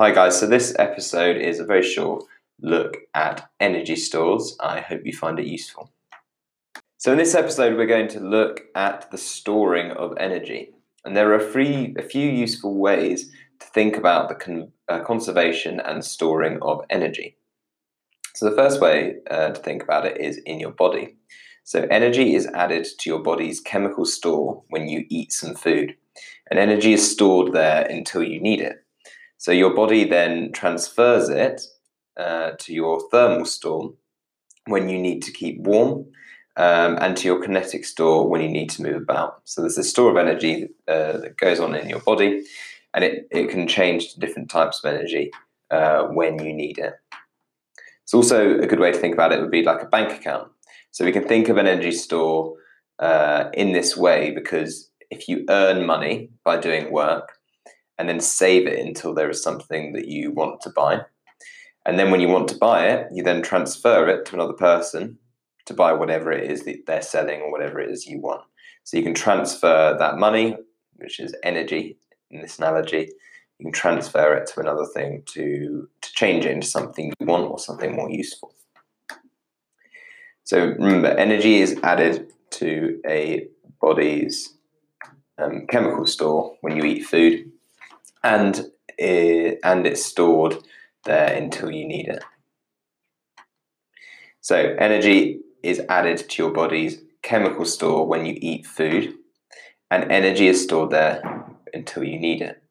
Hi, guys. So, this episode is a very short look at energy stores. I hope you find it useful. So, in this episode, we're going to look at the storing of energy. And there are a, free, a few useful ways to think about the con- uh, conservation and storing of energy. So, the first way uh, to think about it is in your body. So, energy is added to your body's chemical store when you eat some food, and energy is stored there until you need it. So, your body then transfers it uh, to your thermal store when you need to keep warm. Um, and to your kinetic store when you need to move about. So there's a store of energy uh, that goes on in your body, and it, it can change to different types of energy uh, when you need it. It's also a good way to think about it would be like a bank account. So we can think of an energy store uh, in this way because if you earn money by doing work and then save it until there is something that you want to buy, and then when you want to buy it, you then transfer it to another person to buy whatever it is that they're selling or whatever it is you want. So you can transfer that money, which is energy in this analogy, you can transfer it to another thing to, to change it into something you want or something more useful. So remember, energy is added to a body's um, chemical store when you eat food, and it, and it's stored there until you need it. So energy is added to your body's chemical store when you eat food, and energy is stored there until you need it.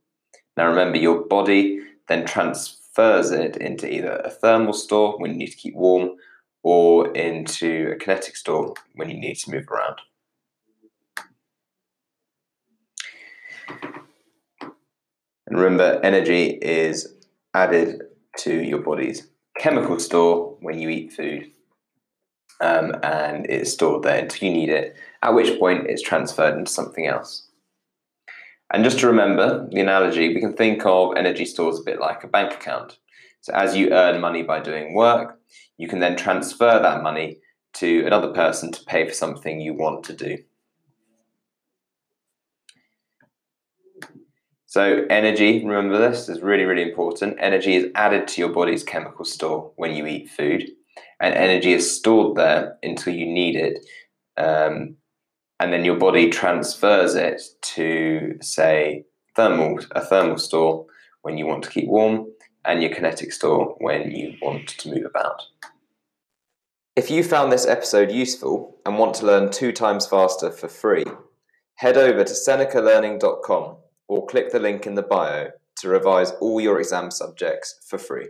Now remember, your body then transfers it into either a thermal store when you need to keep warm or into a kinetic store when you need to move around. And remember, energy is added to your body's chemical store when you eat food. Um, and it's stored there until you need it, at which point it's transferred into something else. And just to remember the analogy, we can think of energy stores a bit like a bank account. So as you earn money by doing work, you can then transfer that money to another person to pay for something you want to do. So, energy, remember this, is really, really important. Energy is added to your body's chemical store when you eat food, and energy is stored there until you need it. Um, and then your body transfers it to say thermal a thermal store when you want to keep warm and your kinetic store when you want to move about. If you found this episode useful and want to learn two times faster for free, head over to senecalearning.com or click the link in the bio to revise all your exam subjects for free.